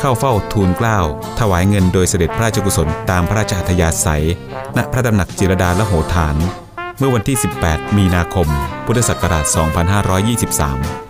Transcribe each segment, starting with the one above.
เข้าเฝ้าทูลเกล้าถวายเงินโดยเสด็จพระราชกุศลตามพระราชอัธยาศัย ณพระดำหนักจิรดาละโหฐาน เมื่อวันที่ 18 มีนาคม พุทธศักราช 2523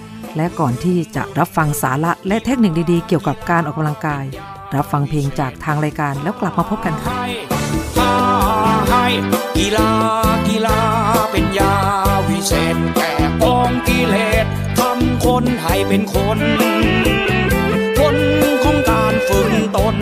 และก่อนที่จะรับฟังสาระและเทคนิคดีๆ เกี่ยวกับการออกกำลังกาย รับฟังเพลงจากทางรายการแล้วกลับมาพบกันค่ะให้กีฬากีฬาเป็นยาวิเศษแก่กองกิเลสทำคนให้เป็นคนคนของการฝึกตน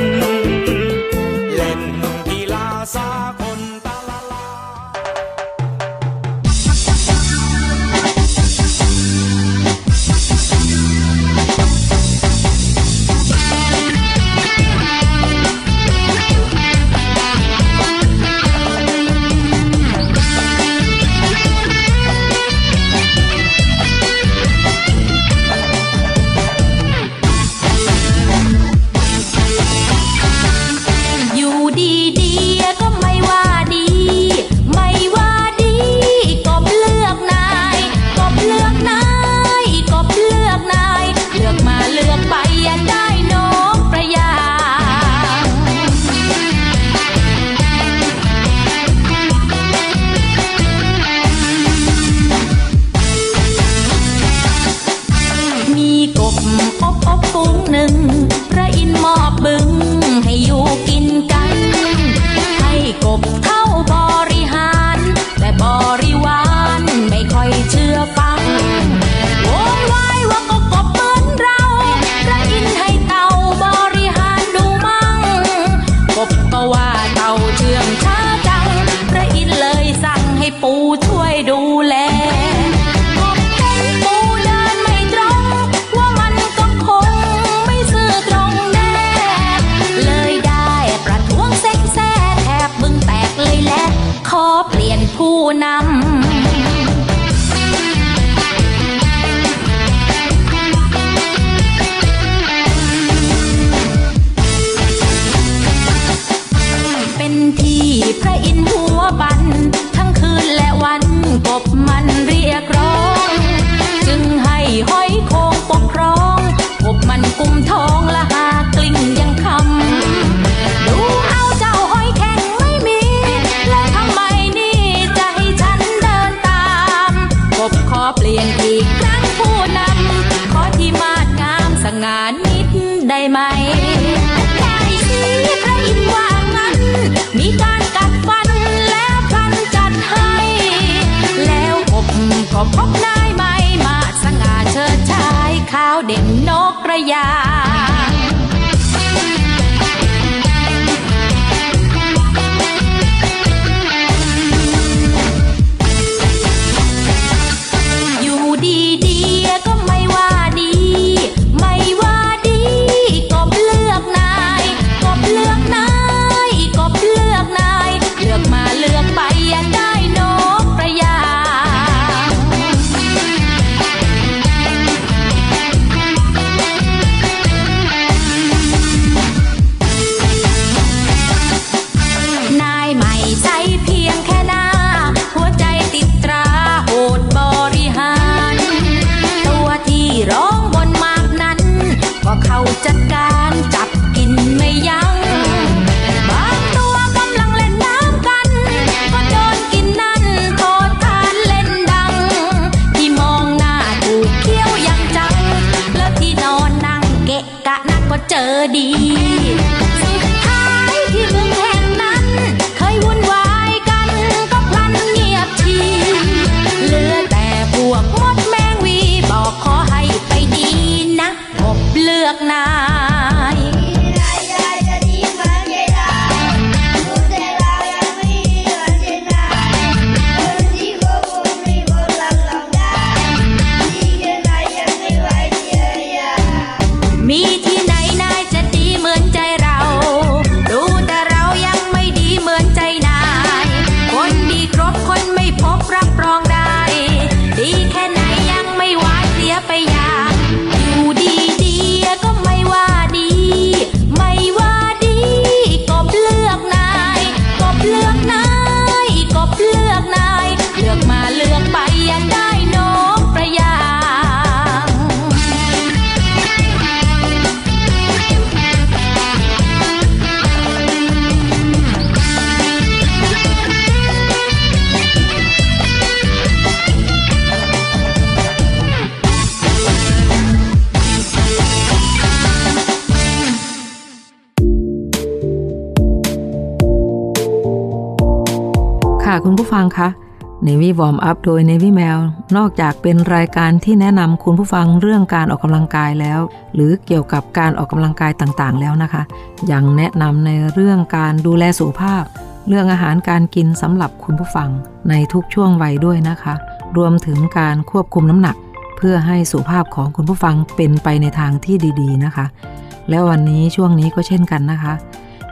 คุณผู้ฟังคะ Navy Warm Up โดย Navy Mail นอกจากเป็นรายการที่แนะนำคุณผู้ฟังเรื่องการออกกำลังกายแล้ว หรือเกี่ยวกับการออกกำลังกายต่างๆ แล้วนะคะ ยังแนะนำในเรื่องการดูแลสุขภาพ เรื่องอาหารการกินสำหรับคุณผู้ฟัง ในทุกช่วงวัยด้วยนะคะ รวมถึงการควบคุมน้ำหนัก เพื่อให้สุขภาพของคุณผู้ฟังเป็นไปในทางที่ดี ๆ นะคะ และวันนี้ช่วงนี้ก็เช่นกันนะคะ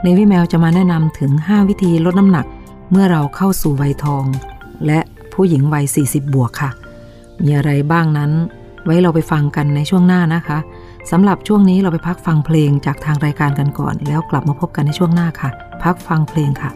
Navy Mail จะมาแนะนำถึง 5 วิธีลดน้ำหนัก เมื่อเราเข้าสู่วัยทอง และผู้หญิงวัย 40 บวกค่ะ มีอะไรบ้างนั้น ไว้เราไปฟังกันในช่วงหน้านะคะสำหรับช่วงนี้เราไปพักฟังเพลงจากทางรายการกันก่อน แล้วกลับมาพบกันในช่วงหน้าค่ะ พักฟังเพลงค่ะ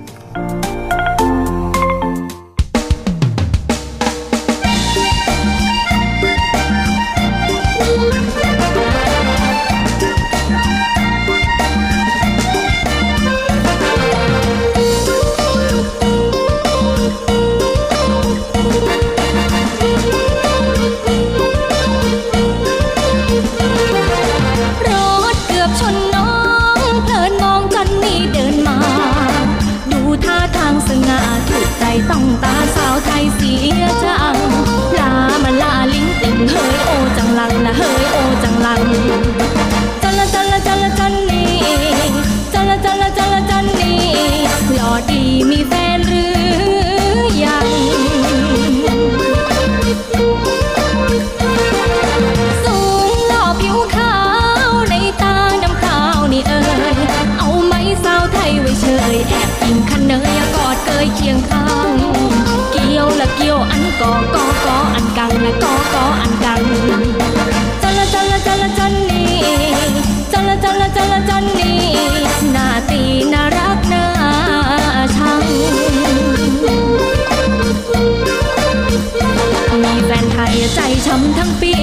ใจช้ำทั้งปี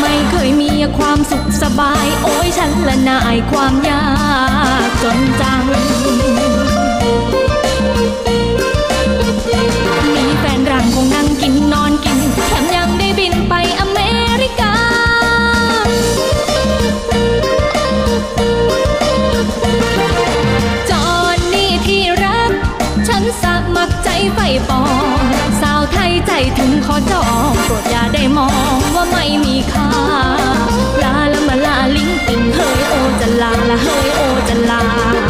ไม่เคยมีความสุขสบาย โอ้ยฉันละนายความยากจนจัง มีแฟนรังคงนั่งกินนอนกินแถมยังได้บินไปอเมริกา จอนนี่ที่รัก ฉันสมัครใจไฟปอง ใจถึงขอจองโปรดอย่าได้มองว่าไม่มีค่าลาละมาลาลิงติงเฮยโอจะลาละเฮยโอจะลา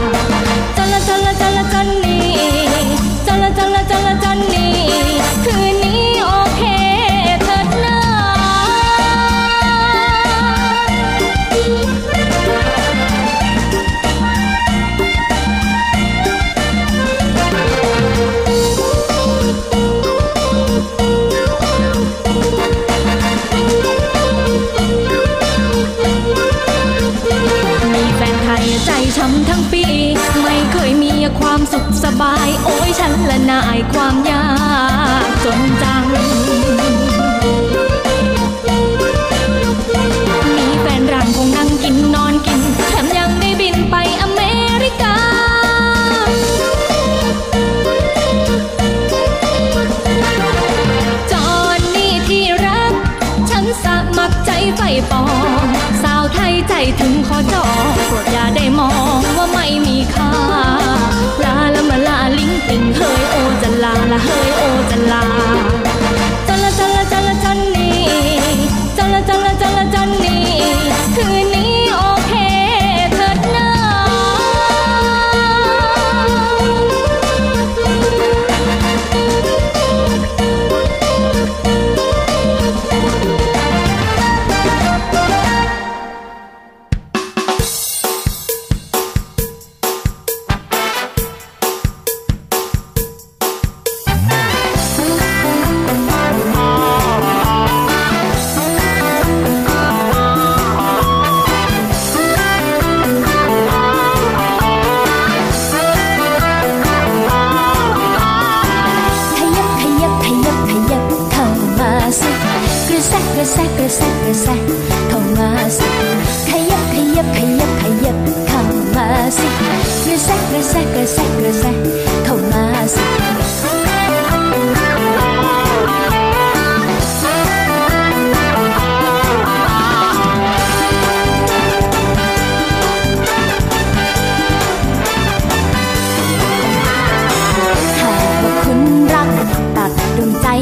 บาย โอ้ยฉันละนายความยากจนจัง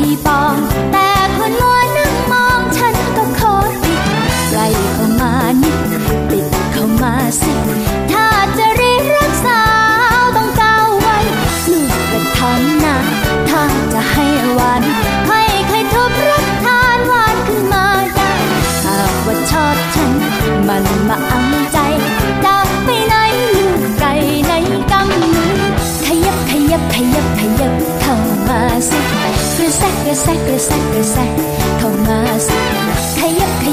ดว ระแซะกระแซะกระแซะกระแซะเข้ามาสิขยับข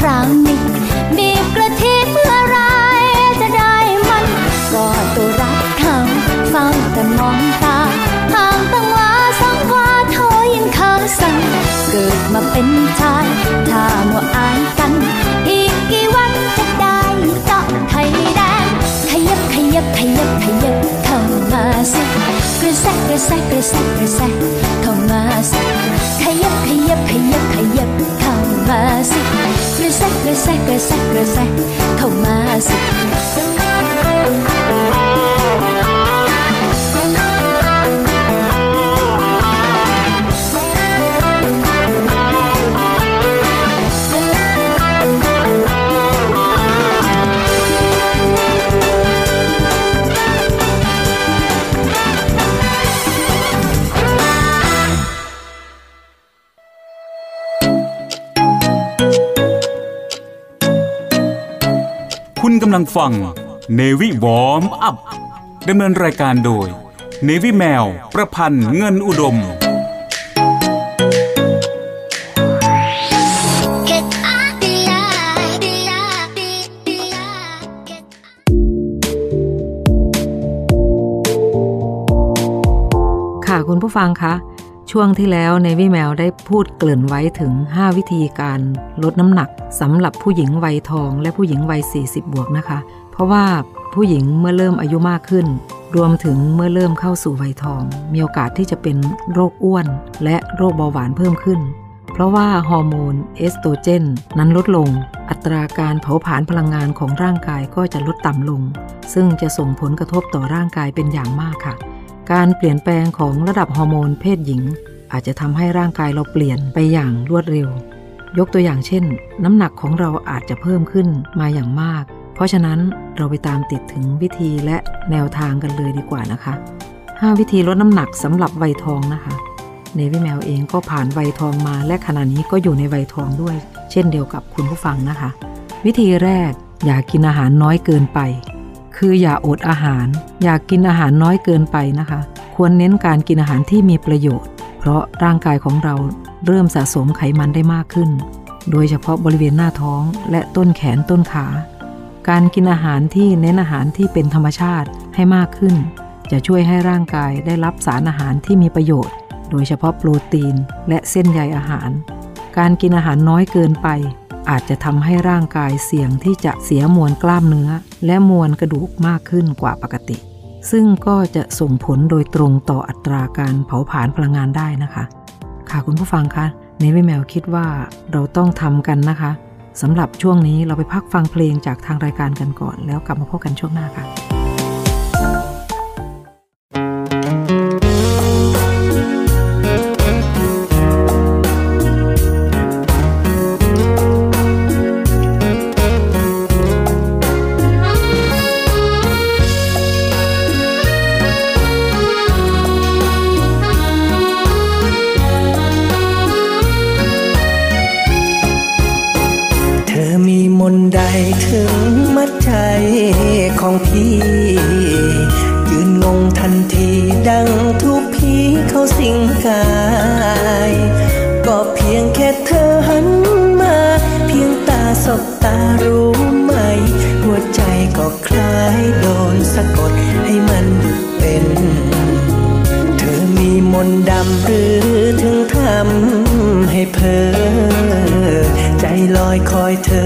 ดมะพร้าวนิดบีบกระทิเมื่อไรจะได้มันก็ตัวรักเขาเฝ้าแต่มองตาห่างตั้งว่าสังวาโทยังขาสั่นเกิดมาเป็นชายถ้ามัวอายกัน อีกกี่วันจะได้เจาะไข่แดงขยับขยับขยับขยับเข้ามาสิกระแซะกระแซะกระแซะกระแซะเข้ามาสิขยับขยับขยับขยับ เข้ามาสิกระแงฟังเนวิวอมอัพดำเนินรายการโดยเนวิแมว ประพันธ์เงินอุดม Get out the eye, the eye, the eye. Get ค่ะคุณผู้ฟังคะ ช่วงที่แล้วในวิแมวได้พูดเกริ่นไว้ถึง 5 วิธีการลดน้ำหนักสำหรับผู้หญิงวัยทองและผู้หญิงวัย 40 บวกนะคะ เพราะว่าผู้หญิงเมื่อเริ่มอายุมากขึ้น รวมถึงเมื่อเริ่มเข้าสู่วัยทอง มีโอกาสที่จะเป็นโรคอ้วน และโรคเบาหวานเพิ่มขึ้น เพราะว่าฮอร์โมนเอสโตรเจน นั้นลดลง อัตราการเผาผลาญพลังงานของร่างกายก็จะลดต่ำลง ซึ่งจะส่งผลกระทบต่อร่างกายเป็นอย่างมากค่ะ การเปลี่ยนแปลงของระดับฮอร์โมนเพศหญิง อาจจะทำให้ร่างกายเราเปลี่ยนไปอย่างรวดเร็ว ยกตัวอย่างเช่น น้ำหนักของเราอาจจะเพิ่มขึ้นมาอย่างมาก เพราะฉะนั้นเราไปตามติดถึงวิธีและแนวทางกันเลยดีกว่านะคะ 5 วิธีลดน้ำหนักสำหรับวัยทองนะคะเนวิแมวเองก็ผ่านวัยทองมาและขณะนี้ก็อยู่ในวัยทองด้วย เช่นเดียวกับคุณผู้ฟังนะคะ วิธีแรกอย่ากินอาหารน้อยเกินไป คืออย่าอดอาหาร อย่ากินอาหารน้อยเกินไปนะคะ ควรเน้นการกินอาหารที่มีประโยชน์ เพราะร่างกายของเราเริ่มสะสมไขมันได้มากขึ้น โดยเฉพาะบริเวณหน้าท้องและต้นแขนต้นขา การกินอาหารที่เน้นอาหารที่เป็นธรรมชาติให้มากขึ้น จะช่วยให้ร่างกายได้รับสารอาหารที่มีประโยชน์ โดยเฉพาะโปรตีนและเส้นใยอาหาร การกินอาหารน้อยเกินไป อาจจะทำให้ร่างกายเสี่ยงที่จะเสียมวลกล้ามเนื้อ และมวลกระดูกมากขึ้นกว่าปกติ ซึ่งก็จะส่งผลโดยตรงต่ออัตราการเผาผลาญพลังงานได้นะคะ ค่ะคุณผู้ฟังคะเนวิแมวคิดว่าเราต้องทำกันนะคะสำหรับช่วงนี้เราไปพักฟังเพลงจากทางรายการกันก่อน แล้วกลับมาพบกันช่วงหน้าค่ะ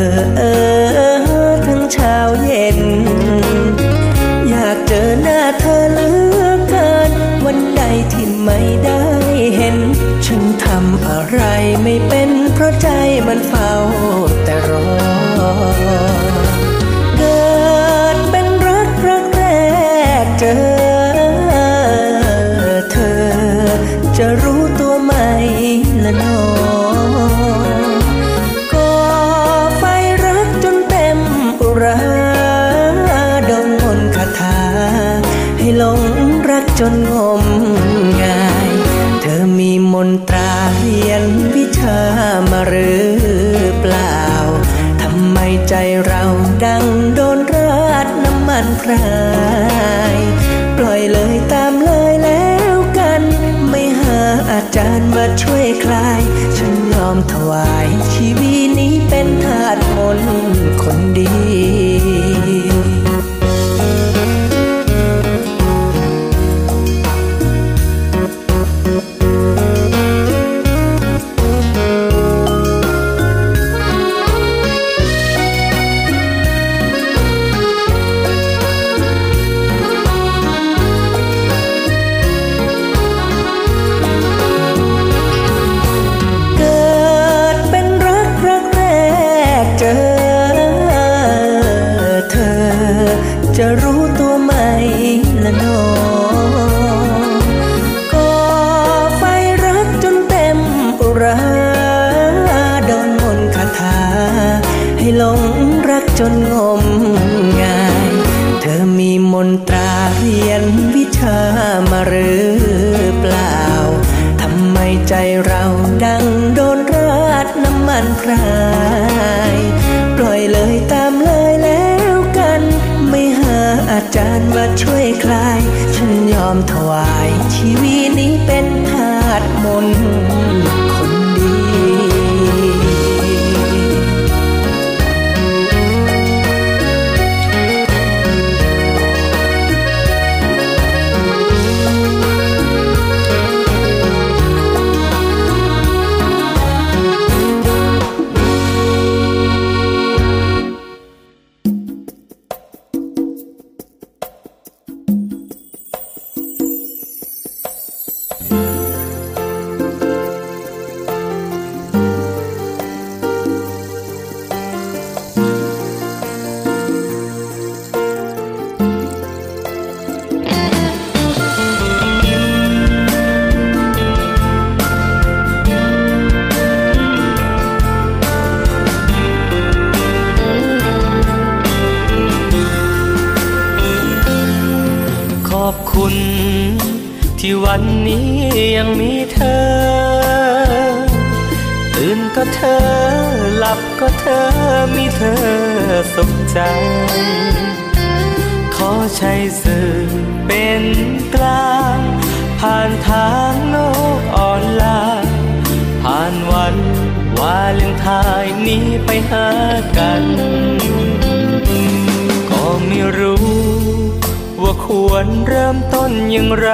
เธอเออทั้งเช้าเย็น อยากเจอหน้าเธอเหลือเกิน วันใดที่ไม่ได้เห็น ฉันทำอะไรไม่เป็นเพราะใจมันเฝ้าแต่รอ เกิดเป็นรักรักแรกเจอเธอจะรู้ นงมงาย เธอมีมนตราเรียนวิชามาหรือเปล่า ทำไมใจเราดังโดนราดน้ำมันพรายปล่อยเลยตามเลยแล้วกัน ไม่หาอาจารย์มาช่วยคลาย ฉันยอมถวายชีวิตนี้เป็นทาสมนต์คน กัน ก็ไม่รู้ ว่าควรเริ่มต้นอย่างไร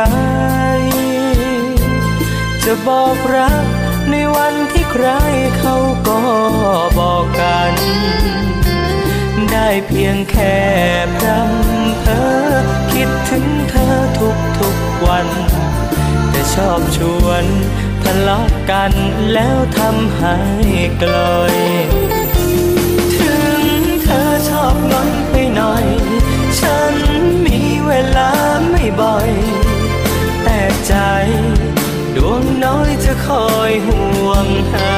จะบอกรักในวันที่ใครเขาก็บอกกัน ได้เพียงแค่พรำเพอคิดถึงเธอทุกทุกวัน แต่ชอบชวนทะเลาะกันแล้วทำให้กลอย หน่อย ฉันมีเวลาไม่บ่อย แต่ใจ ดวงน้อยจะคอยห่วงหา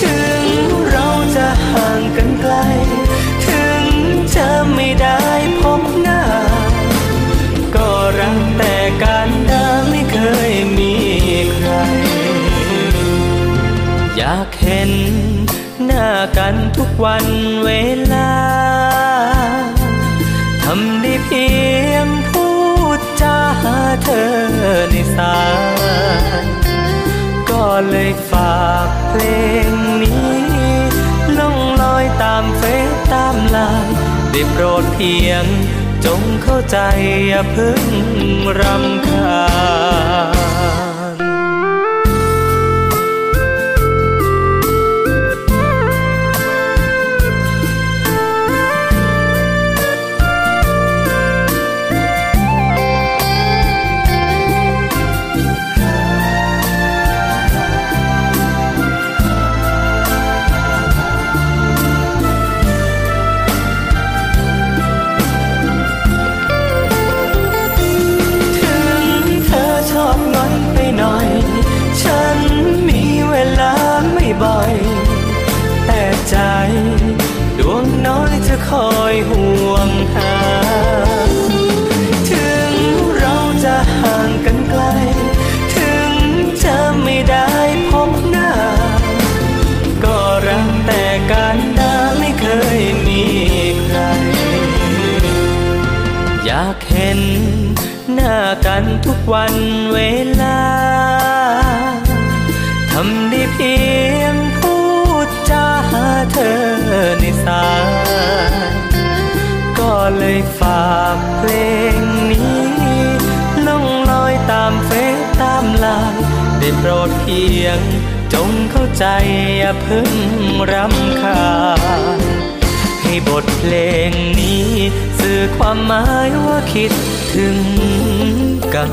ถึงเราจะห่างกันไกล ถึงจะไม่ได้พบหน้า ก็รักแต่การดาไม่เคยมีใคร อยากเห็นหน้ากันทุกวันเวลา เพียงพูดจาเธอในสายก็เลยฝากเพลงนี้ล่องลอยตามเฟซตามไลน์ได้โปรดเพียงจงเข้าใจอย่าเพิ่งรำคาญ ยง จงเข้าใจอย่าเพิ่งรำคาญให้บทเพลงนี้ สื่อความหมายว่าคิดถึงกัน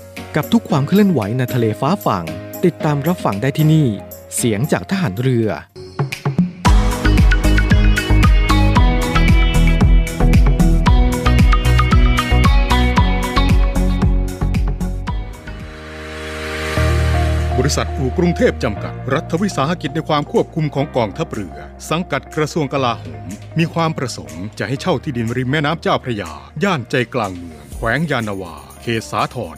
กับทุกความเคลื่อนไหวในทะเลฟ้าฝั่ง ติดตามรับฟังได้ที่นี่ เสียงจากทหารเรือ บริษัทอู่กรุงเทพจำกัด รัฐวิสาหกิจในความควบคุมของกองทัพเรือ สังกัดกระทรวงกลาโหม มีความประสงค์จะให้เช่าที่ดินริมแม่น้ำเจ้าพระยา ย่านใจกลางเมือง แขวงยานาวา เขตสาทร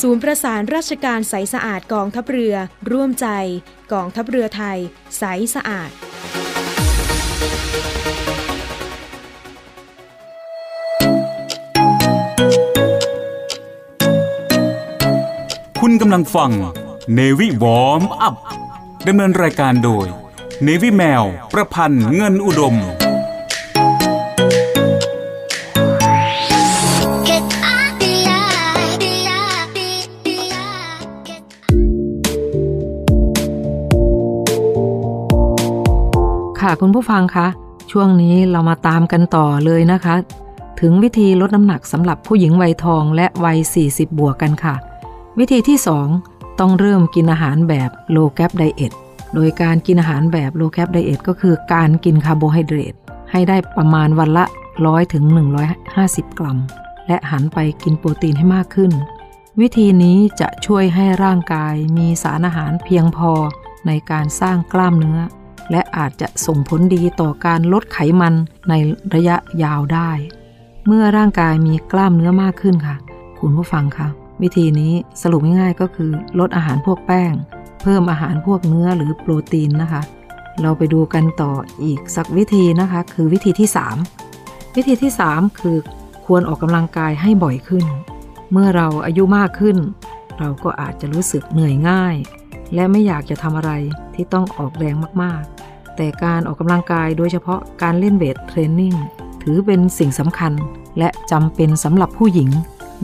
ศูนย์ประสานราชการใสสะอาดกองทัพเรือ ร่วมใจ กองทัพเรือไทย ใสสะอาด คุณกำลังฟังเนวิวอมอัพดำเนินรายการโดยเนวิแมว ประพันธ์เงินอุดม ค่ะคุณผู้ฟังคะช่วงนี้เรามาตามกันต่อเลยนะคะ ถึงวิธีลดน้ำหนักสำหรับผู้หญิงวัยทองและวัย 40 บวกกันค่ะ วิธีที่ 2 ต้องเริ่มกินอาหารแบบ low carb diet โดยการกินอาหารแบบ low carb diet ก็คือการกินคาร์โบไฮเดรตให้ได้ประมาณวันละ 100ถึง150 กรัม และหันไปกินโปรตีนให้มากขึ้น วิธีนี้จะช่วยให้ร่างกายมีสารอาหารเพียงพอในการสร้างกล้ามเนื้อ และอาจจะส่งผลดีต่อการลดไขมันในระยะยาวได้ เมื่อร่างกายมีกล้ามเนื้อมากขึ้นค่ะ คุณผู้ฟังคะวิธีนี้สรุปง่ายๆก็คือลดอาหารพวกแป้ง เพิ่มอาหารพวกเนื้อหรือโปรตีนนะคะ เราไปดูกันต่ออีกสักวิธีนะคะ คือวิธีที่ 3 วิธีที่ 3 คือควรออกกำลังกายให้บ่อยขึ้น เมื่อเราอายุมากขึ้น เราก็อาจจะรู้สึกเหนื่อยง่าย และไม่อยากจะทำอะไรที่ต้องออกแรงมากๆ แต่การออกกำลังกายโดยเฉพาะการเล่นเวทเทรนนิ่งถือเป็นสิ่งสำคัญ และจำเป็นสำหรับผู้หญิง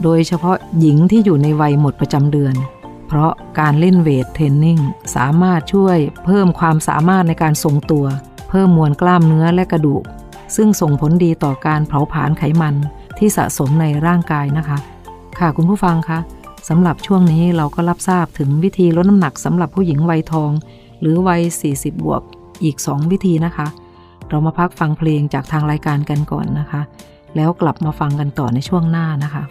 โดยเฉพาะหญิงที่อยู่ในวัยหมดประจำเดือน เพราะการเล่นเวทเทรนนิ่งสามารถช่วยเพิ่มความสามารถในการทรงตัว เพิ่มมวลกล้ามเนื้อและกระดูก ซึ่งส่งผลดีต่อการเผาผลาญไขมันที่สะสมในร่างกายนะคะ ค่ะคุณผู้ฟังคะ สำหรับช่วงนี้เราก็รับทราบถึงวิธีลดน้ำหนักสำหรับผู้หญิงวัยทอง หรือวัย 40 บวกอีก 2 วิธีนะคะ เรามาพักฟังเพลงจากทางรายการกันก่อนนะคะ แล้วกลับมาฟังกันต่อในช่วงหน้านะคะ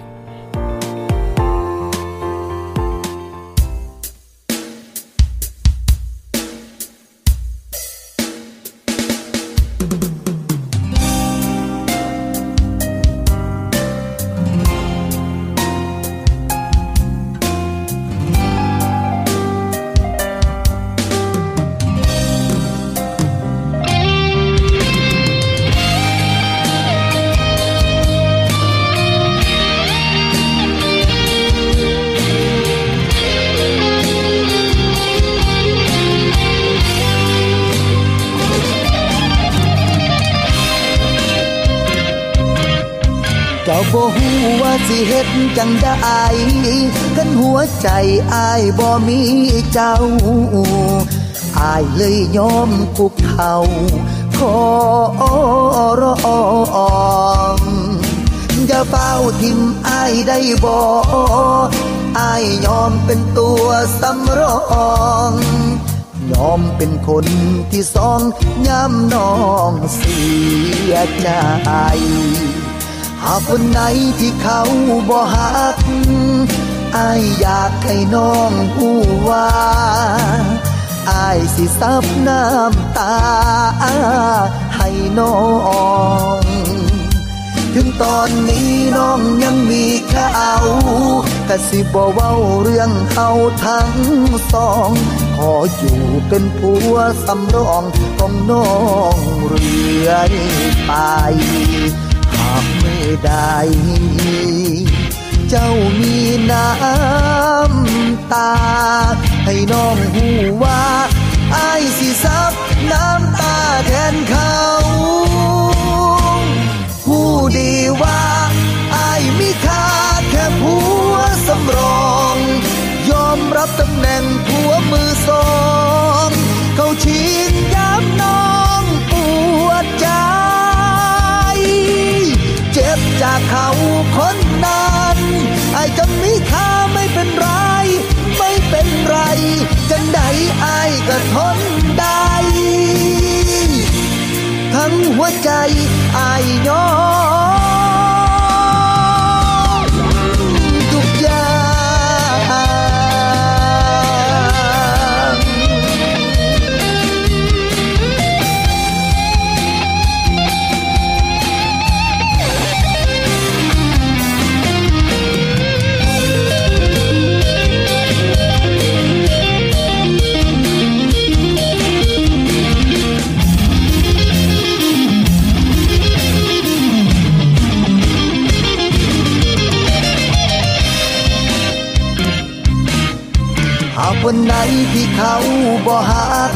สิเฮ็ดจังได้กันหัวใจอายบ่มีเจ้า อายเลยยอมคุกเข่าขอร้องอย่าเฝ้าทิมอายได้บ่อายยอมเป็นตัวสำรองยอมเป็นคนที่สองย้ำน้องเสียใจากวันไหนที่เขาบ่หักอายอยากให้น้องผู้ว่าอายสิซับน้ำตา ให้น้อง ถึงตอนนี้น้องยังมีเขากะสิบ่เว้าเรื่องเขาทั้งสอง ขออยู่เป็นผัวสำรองของน้องเรื่อยไป หาก ได้เจ้ามีน้ำตา ให้น้องหูว่าอายสิซับน้ำตาแทนเขาหูดีว่าอายมีค่าแค่ผัวสำรอง ยอมรับตำแหน่งผัวมือสอง เขาชิงย้ำน้อง บจากเขาคนนั้นไอ้จนมีค่าไม่เป็นไร ไม่เป็นไร จังใดไอ้ก็ทนได้ ทั้งหัวใจไอ้ายยอม หากวันไหนที่เขาบ่หัก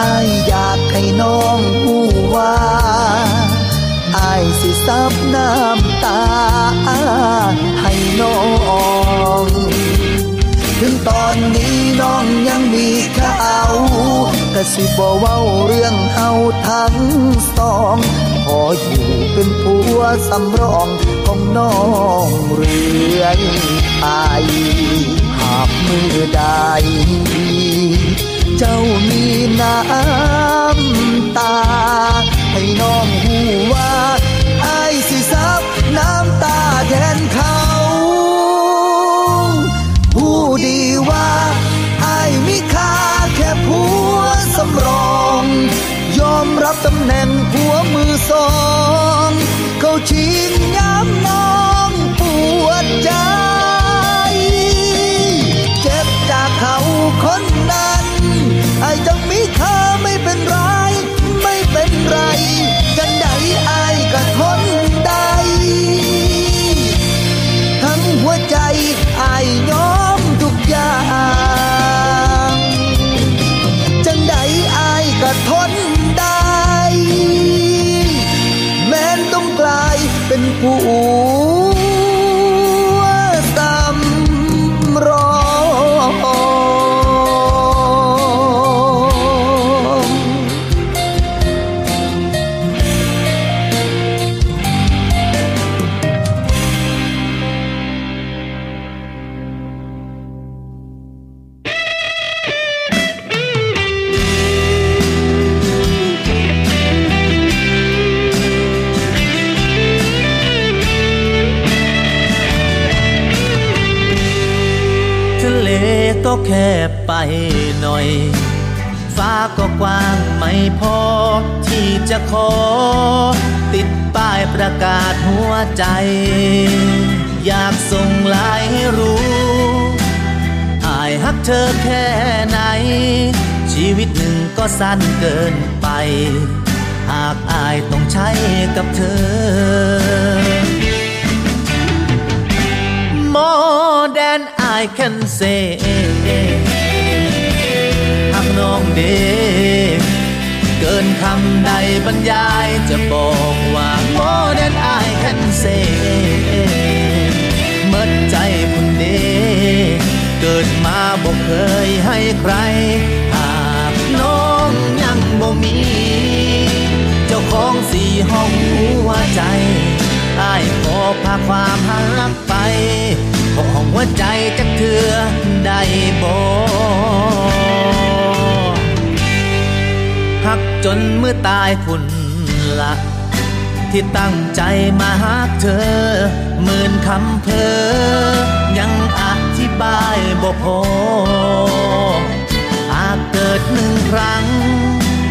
อายอยากให้น้องผู้ว่าอายสิซับน้ำตา ให้น้องถึงตอนนี้น้องยังมีเขากะสิบ่เว้าเรื่องเฮาทั้งสอง ขออยู่เป็นผัวสำรองของน้องเรื่อยไปากมือใดเจ้ามีน้ำตา ให้น้องหูว่าไอ้ายสิซับน้ำตาแทนเขาผู้ดีว่าไอ้มีค่าแค่ผัวสำรอง ยอมรับตำแหน่งผัวมือสอง เป็ พอที่จะขอ ติดป้ายประกาศหัวใจ อยากส่งไลายให้รู้อายฮักเธอแค่ไหน ชีวิตหนึ่งก็สั้นเกินไป หากอายต้องใช้กับเธอ more than I can say หักน้องเด เกินคำใดบรรยายจะบอกว่า more than I can say เมื่อใจคุณเดเกิดมาบอกเคยให้ใคร หากน้องยังบ่มี เจ้าของสี่ห้องหัวใจอายขอพาความหักไปของหัวใจจักเถือได้บ่ หักจนเมื่อตายพุ่นละที่ตั้งใจมาหาเธอหมื่นคำเพอยังอธิบายบ่พออาจเกิดหนึ่งครั้ง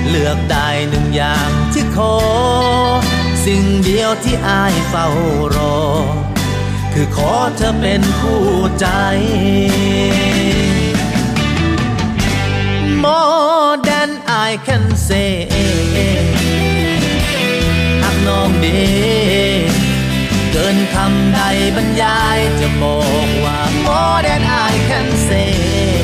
เลือกได้หนึ่งอย่างที่ขอ สิ่งเดียวที่อายเฝ้ารอ คือขอเธอเป็นคู่ใจ More than I can say หักน้องเดเกินคำใดบรรยายจะบอกว่า More than I can say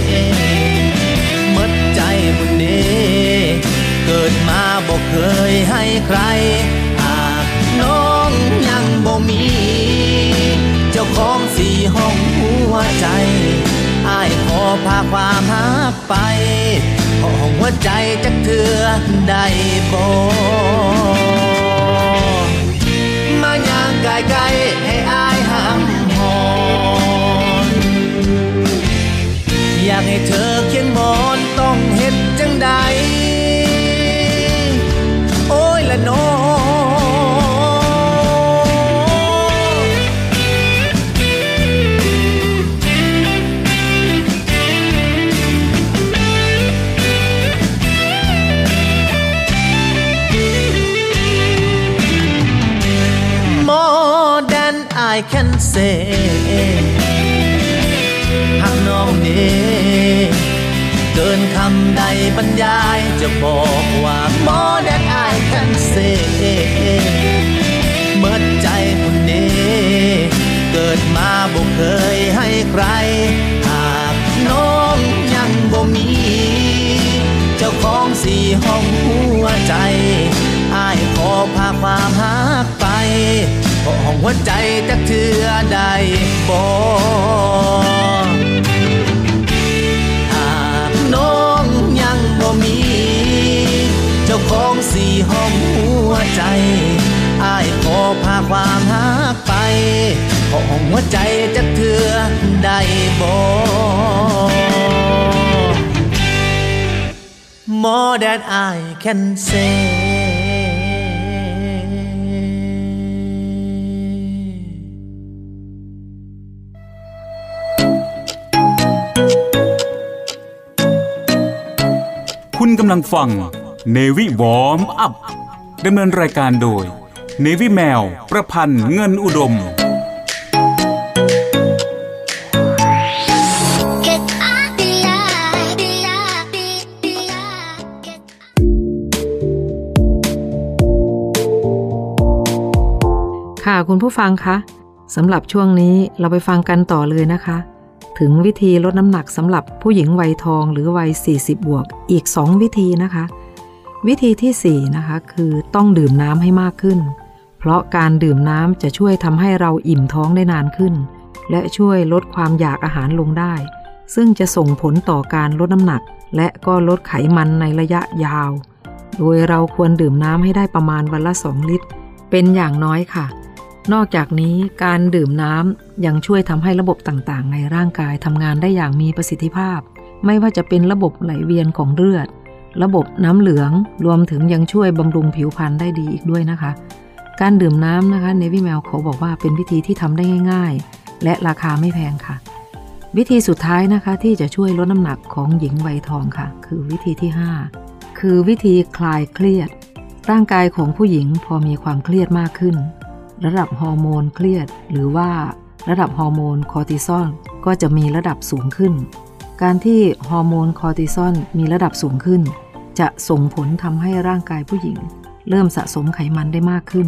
พาความหักไปห้องหัวใจจักเถือได้บ่มาย่างกายไกลให้อายห้ามหอนอยากให้เธอ I can say หากน้องเน่เกินคำใดบรรยายจะบอกว่า More than I can say เมื่อใจคนเน่เกิดมาบ่เคยให้ใคร หากน้องยังบ่มี เจ้าของสี่ห้องหัวใจ อายขอพาความหั กไปขอห้องหัวใจจักเทือได้บ่หากน้องยังบ่มี เจ้าของสี่ห้องหัวใจอายขอพาความหักไปขอห้องหัวใจจักเทือได้บ่ more than I can say คุณกำ ลังฟังเนวิวอมอัพดำเนินรายการโดยเนวิแมว ประพันธ์เงินอุดม ค่ะคุณผู้ฟังคะสำหรับช่วงนี้เราไปฟังกันต่อเลยนะคะ ถึงวิธีลดน้ำหนักสำหรับผู้หญิงวัยทองหรือวัย 40 บวกอีก 2 วิธีนะคะ วิธีที่ 4 นะคะ คือต้องดื่มน้ำให้มากขึ้น เพราะการดื่มน้ำจะช่วยทำให้เราอิ่มท้องได้นานขึ้น และช่วยลดความอยากอาหารลงได้ ซึ่งจะส่งผลต่อการลดน้ำหนัก และก็ลดไขมันในระยะยาว โดยเราควรดื่มน้ำให้ได้ประมาณวันละ 2 ลิตร เป็นอย่างน้อยค่ะ นอกจากนี้การดื่มน้ำยังช่วยทำให้ระบบต่างๆ ในร่างกายทำงานได้อย่างมีประสิทธิภาพ ไม่ว่าจะเป็นระบบไหลเวียนของเลือด ระบบน้ำเหลือง รวมถึงยังช่วยบำรุงผิวพรรณได้ดีอีกด้วยนะคะ การดื่มน้ำนะคะเนวี่แมวเขาบอกว่าเป็นวิธีที่ทำได้ง่าย ๆ และราคาไม่แพงค่ะ วิธีสุดท้ายนะคะที่จะช่วยลดน้ำหนักของหญิงวัยทองค่ะ คือวิธีที่ 5 คือวิธีคลายเครียด ร่างกายของผู้หญิงพอมีความเครียดมากขึ้น ระดับฮอร์โมนเครียด หรือว่าระดับฮอร์โมนคอร์ติซอลก็จะมีระดับสูงขึ้น การที่ฮอร์โมนคอร์ติซอลมีระดับสูงขึ้น จะส่งผลทำให้ร่างกายผู้หญิง เริ่มสะสมไขมันได้มากขึ้น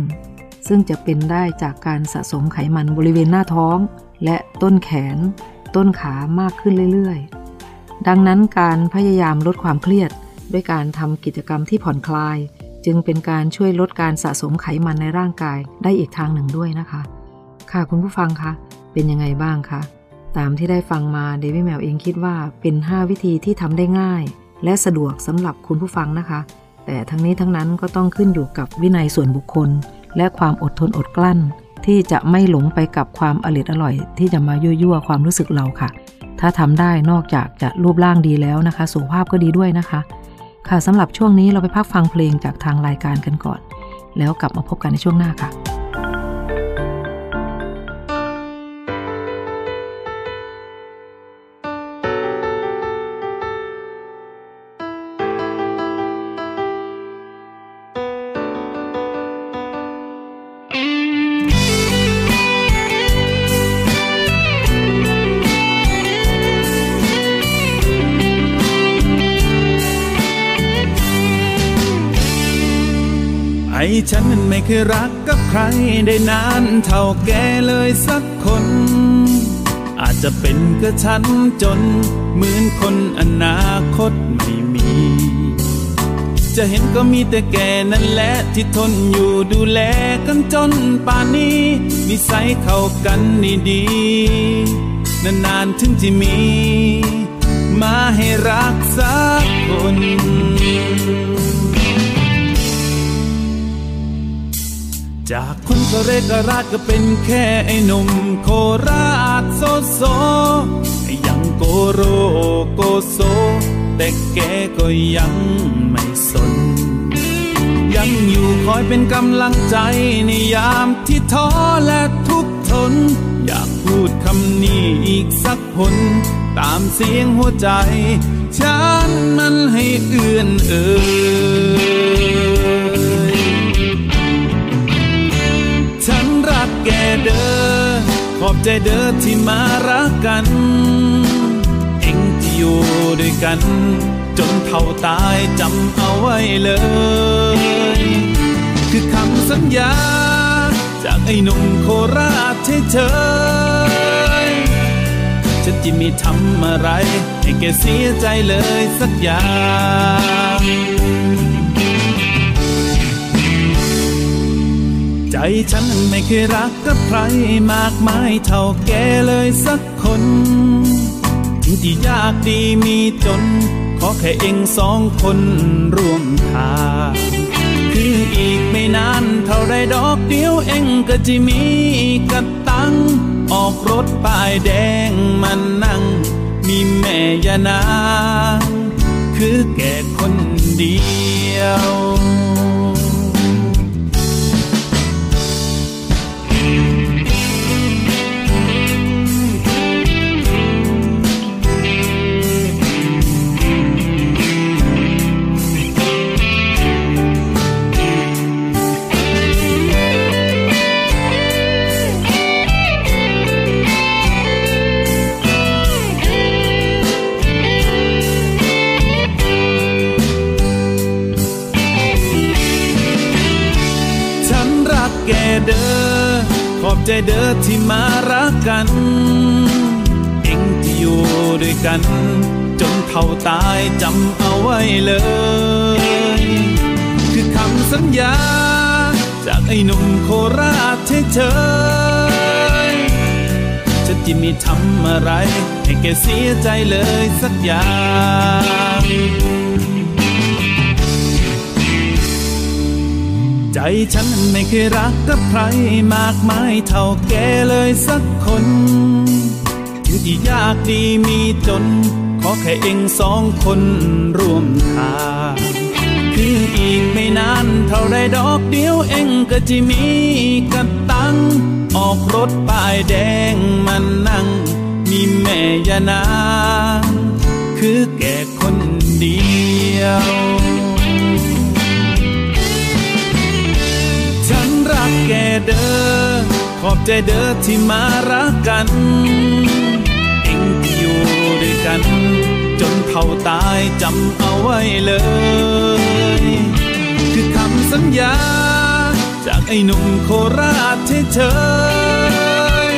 ซึ่งจะเห็นได้จากการสะสมไขมันบริเวณหน้าท้อง และต้นแขน ต้นขามากขึ้นเรื่อยๆ ดังนั้นการพยายามลดความเครียดด้วยการทำกิจกรรมที่ผ่อนคลาย จึงเป็นการช่วยลดการสะสมไขมันในร่างกายได้อีกทางหนึ่งด้วยนะคะ ค่ะคุณผู้ฟังคะเป็นยังไงบ้างคะตามที่ได้ฟังมาเดวิแมวเองคิดว่าเป็น 5 วิธีที่ทำได้ง่าย และสะดวกสำหรับคุณผู้ฟังนะคะ แต่ทั้งนี้ทั้งนั้นก็ต้องขึ้นอยู่กับวินัยส่วนบุคคล และความอดทนอดกลั้น ที่จะไม่หลงไปกับความอร่อยอร่อย ที่จะมายั่วๆความรู้สึกเราค่ะ ถ้าทำได้นอกจากจะรูปร่างดีแล้วนะคะ สุขภาพก็ดีด้วยนะคะ ค่ะสำหรับช่วงนี้เราไปพักฟังเพลงจากทางรายการกันก่อน แล้วกลับมาพบกันในช่วงหน้าค่ะ ฉันมันไม่เคยรักกับใครได้นานเท่าแกเลยสักคน อาจจะเป็นก็ฉันจน เหมือนคนอนาคตไม่มี จะเห็นก็มีแต่แกนั่นแหละที่ทนอยู่ดูแลกันจนป่านนี้นิสัยเข้ากันนี่ดี นานๆถึงจะมี ก็เรกราดก็เป็นแค่ไอ้หนุ่มโคราชโซโซไอยังโกโรโกโซ แต่แกก็ยังไม่สน ยังอยู่คอยเป็นกำลังใจในยามที่ท้อและทุกข์ทน อยากพูดคำนี้อีกสักผล ตามเสียงหัวใจ ฉันมันให้เอื่อนเอ่ย แกเด้อขอบใจเด้อที่มารักกัน เองที่อยู่ด้วยกัน จนเท่าตายจำเอาไว้เลย คือคำสัญญา จากไอ้หนุ่มโคราชเฉยฉันจะไม่ทำอะไร ให้แกเสียใจเลยสักอย่าง ใจฉันไม่เคยรักกับใครมากมายเท่าแกเลยสักคน ถึงที่ยากดีมีจน ขอแค่เองสองคนร่วมทางคืออีกไม่นานเท่าไรดอกเดียวเองก็จะมีกระตัง ออกรถป้ายแดงมันนั่ง มีแม่ยานางคือแก่คนเดียว อบใจเด้อที่มารักกัน เองที่อยู่ด้วยกัน จนเท่าตายจำเอาไว้เลย คือคำสัญญา จากไอ้หนุ่มโคราชเฉยๆฉันจะไม่ทำอะไร ให้แกเสียใจเลยสักอย่าง ฉันนั้นไม่เคยรักกับใครมากมายเท่าแกเลยสักคนถึงที่ยากดีมีจน ขอแค่เองสองคนร่วมทางคืออีกไม่นานเท่าไรดอกเดียวเองก็จะมีกระตัง ออกรถป้ายแดงมันนั่ง มีแม่ยานางคือแก่คนเดียว ขอบใจเด้อที่มารักกัน เองที่อยู่ด้วยกัน จนเท่าตายจำเอาไว้เลย คือคำสัญญา จากไอ้หนุ่มโคราชเฉย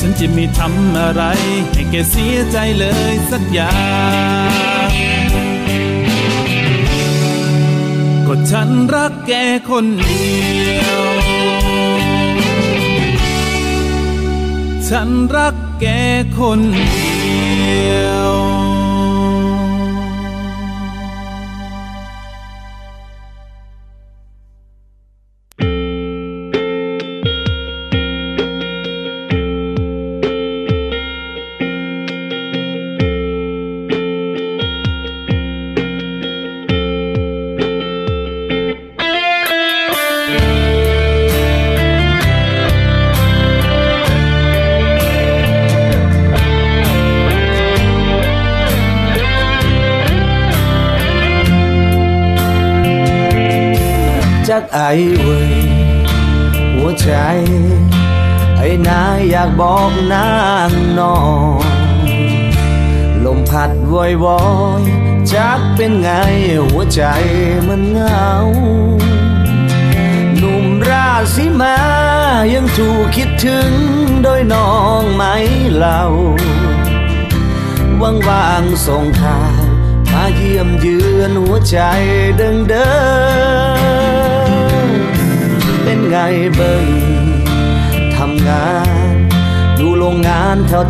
ฉันจะไม่ทำอะไร ให้แกเสียใจเลยสักอย่างก็ฉันรักแกคนเดียว ฉันรักแกคนเดียว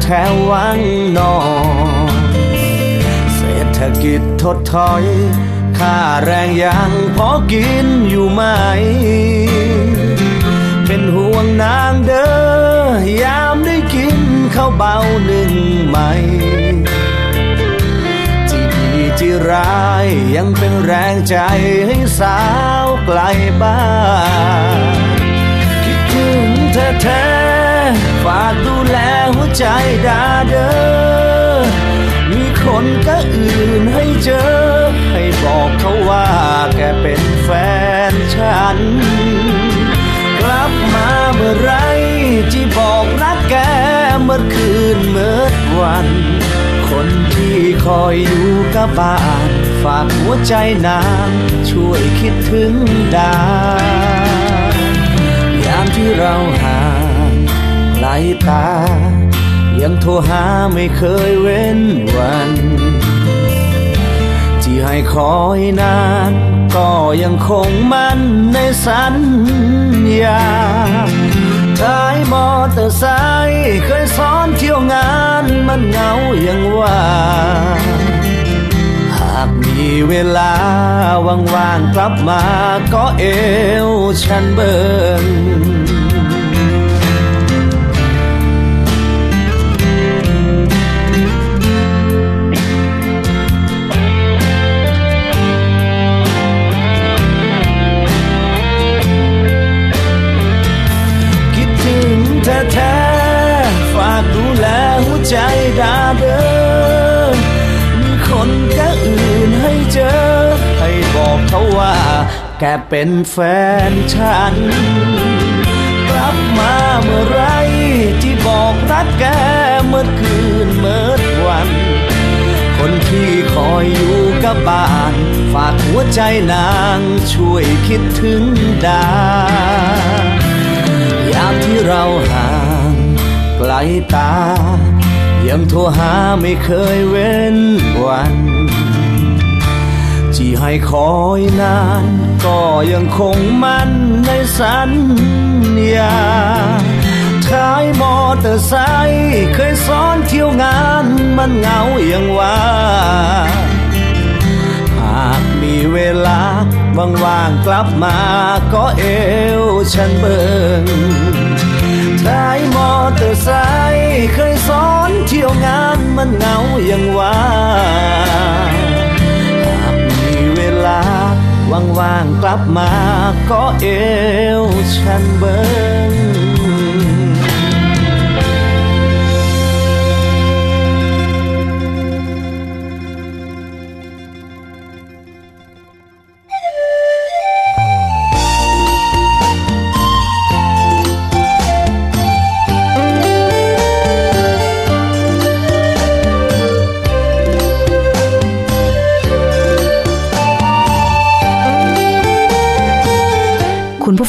แถววังนอนเศรษฐกิจถดถอย ค่าแรงยังพอกินอยู่ไหม เป็นห่วงนางเด้อยามได้กินข้าวเบาหนึ่งไหมจีดีจีร้ายยังเป็นแรงใจให้สาวไกลบ้านคิดถึงแท้ ฝากดูแลหัวใจดาเดอมีคนก็อื่นให้เจอ ให้บอกเขาว่าแกเป็นแฟนฉัน กลับมาเมื่อไรที่บอกรักแกเมื่อคืนเมื่อวัน คนที่คอยอยู่กับบ้าน ฝากหัวใจนางช่วยคิดถึงดา ยามที่เราหา งไกลตา ยังโทรหาไม่เคยเว้นวัน ที่ให้คอยนาน ก็ยังคงมั่นในสัญญาท้ายมอเตอร์ไซค์เคยซ้อนเที่ยวงานมันเหงาอย่างว่าหากมีเวลาว่างๆกลับมาก็เอวฉันเบิง ใจดาเดินมีคนก็อื่นให้เจอ ให้บอกเขาว่า แกเป็นแฟนฉัน กลับมาเมื่อไรที่บอกรักแกเมื่อคืนเมื่อวัน คนที่คอยอยู่กับบ้าน ฝากหัวใจนางช่วยคิดถึงดายามที่เราห่างไกลตา ยังโทรหาไม่เคยเว้นวัน ที่ให้คอยนาน ก็ยังคงมั่นในสัญญาท้ายมอเตอร์ไซค์เคยซ้อนเที่ยวงานมันเหงาอย่างว่าหากมีเวลาว่างๆกลับมาก็เอวฉันเบิ่งท้ายมอเตอร์ไซค์เคยซ้อน เที่ยวงานมันเหงาอย่างว่าหากมีเวลาว่างๆกลับมาก็เอวฉันเบิง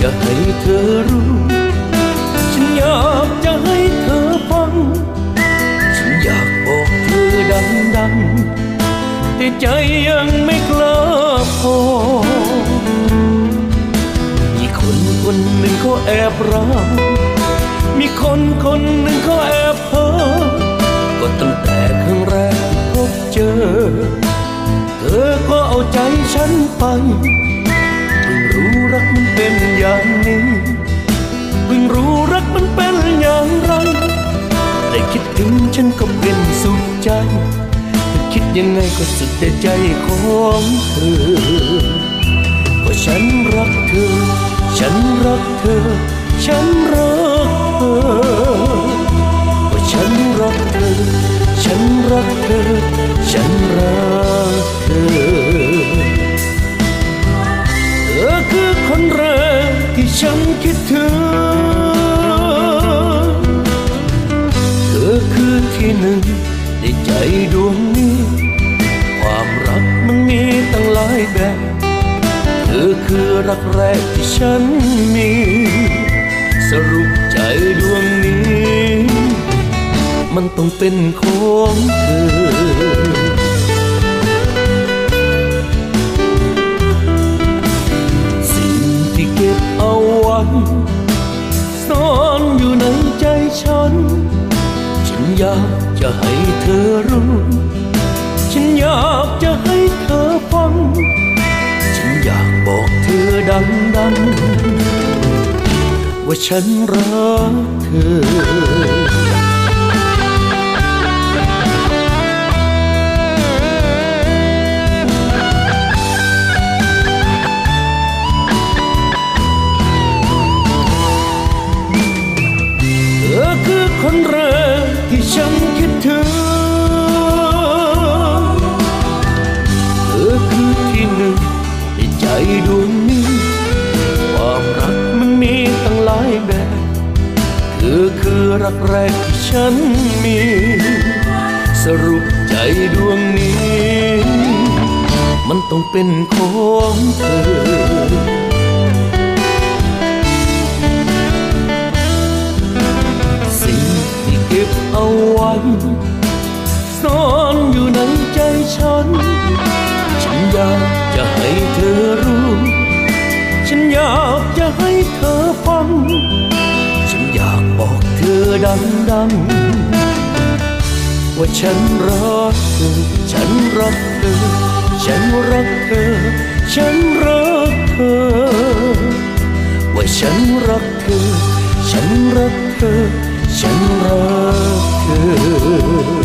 จะให้เธอรู้ ฉันอยากจะให้เธอฟัง ฉันอยากบอกเธอดังๆแต่ใจยังไม่กล้าพอมีคนคนหนึ่งเขาแอบรักมีคนคนหนึ่งเขาแอบเพ้อก็ตั้งแต่ครั้งแรกพบเจอ เธอก็เอาใจฉันไป เป็นอย่างนี้เพิ่งรู้รักมันเป็นอย่างไรแต่คิดถึงฉันก็เป็นสุขใจแต่คิดยังไงก็สุดแต่ใจของเธอก็ฉันรักเธอ ฉันรักเธอ ฉันรักเธอว่าฉันรักเธอ ฉันรักเธอ ฉันรักเธอ คนแรกที่ฉันคิดถึง เธอคือที่หนึ่งในใจดวงนี้ ความรักมันมีตั้งหลายแบบ เธอคือรักแรกที่ฉันมี สรุปใจดวงนี้ มันต้องเป็นของเธอ อนซ่อนอยู่ในใจฉัน ฉันอยากจะให้เธอรู้ ฉันอยากจะให้เธอฟัง ฉันอยากบอกเธอดังๆว่าฉันรักเธอ คิดถึงเธอคือที่หนึ่งในใจดวงนี้ ความรักมันมีตั้งหลายแบบเธอคือรักแรกที่ฉันมี สรุปใจดวงนี้ มันต้องเป็นของเธอ เอาไว้ซ่อนอยู่ในใจฉัน ฉันอยากจะให้เธอรู้ ฉันอยากจะให้เธอฟัง ฉันอยากบอกเธอดังๆว่าฉันรักเธอ ฉันรักเธอ ฉันรักเธอ ฉันรักเธอ ว่าฉันรักเธอ ฉันรักเธอ ฉันรักเธอ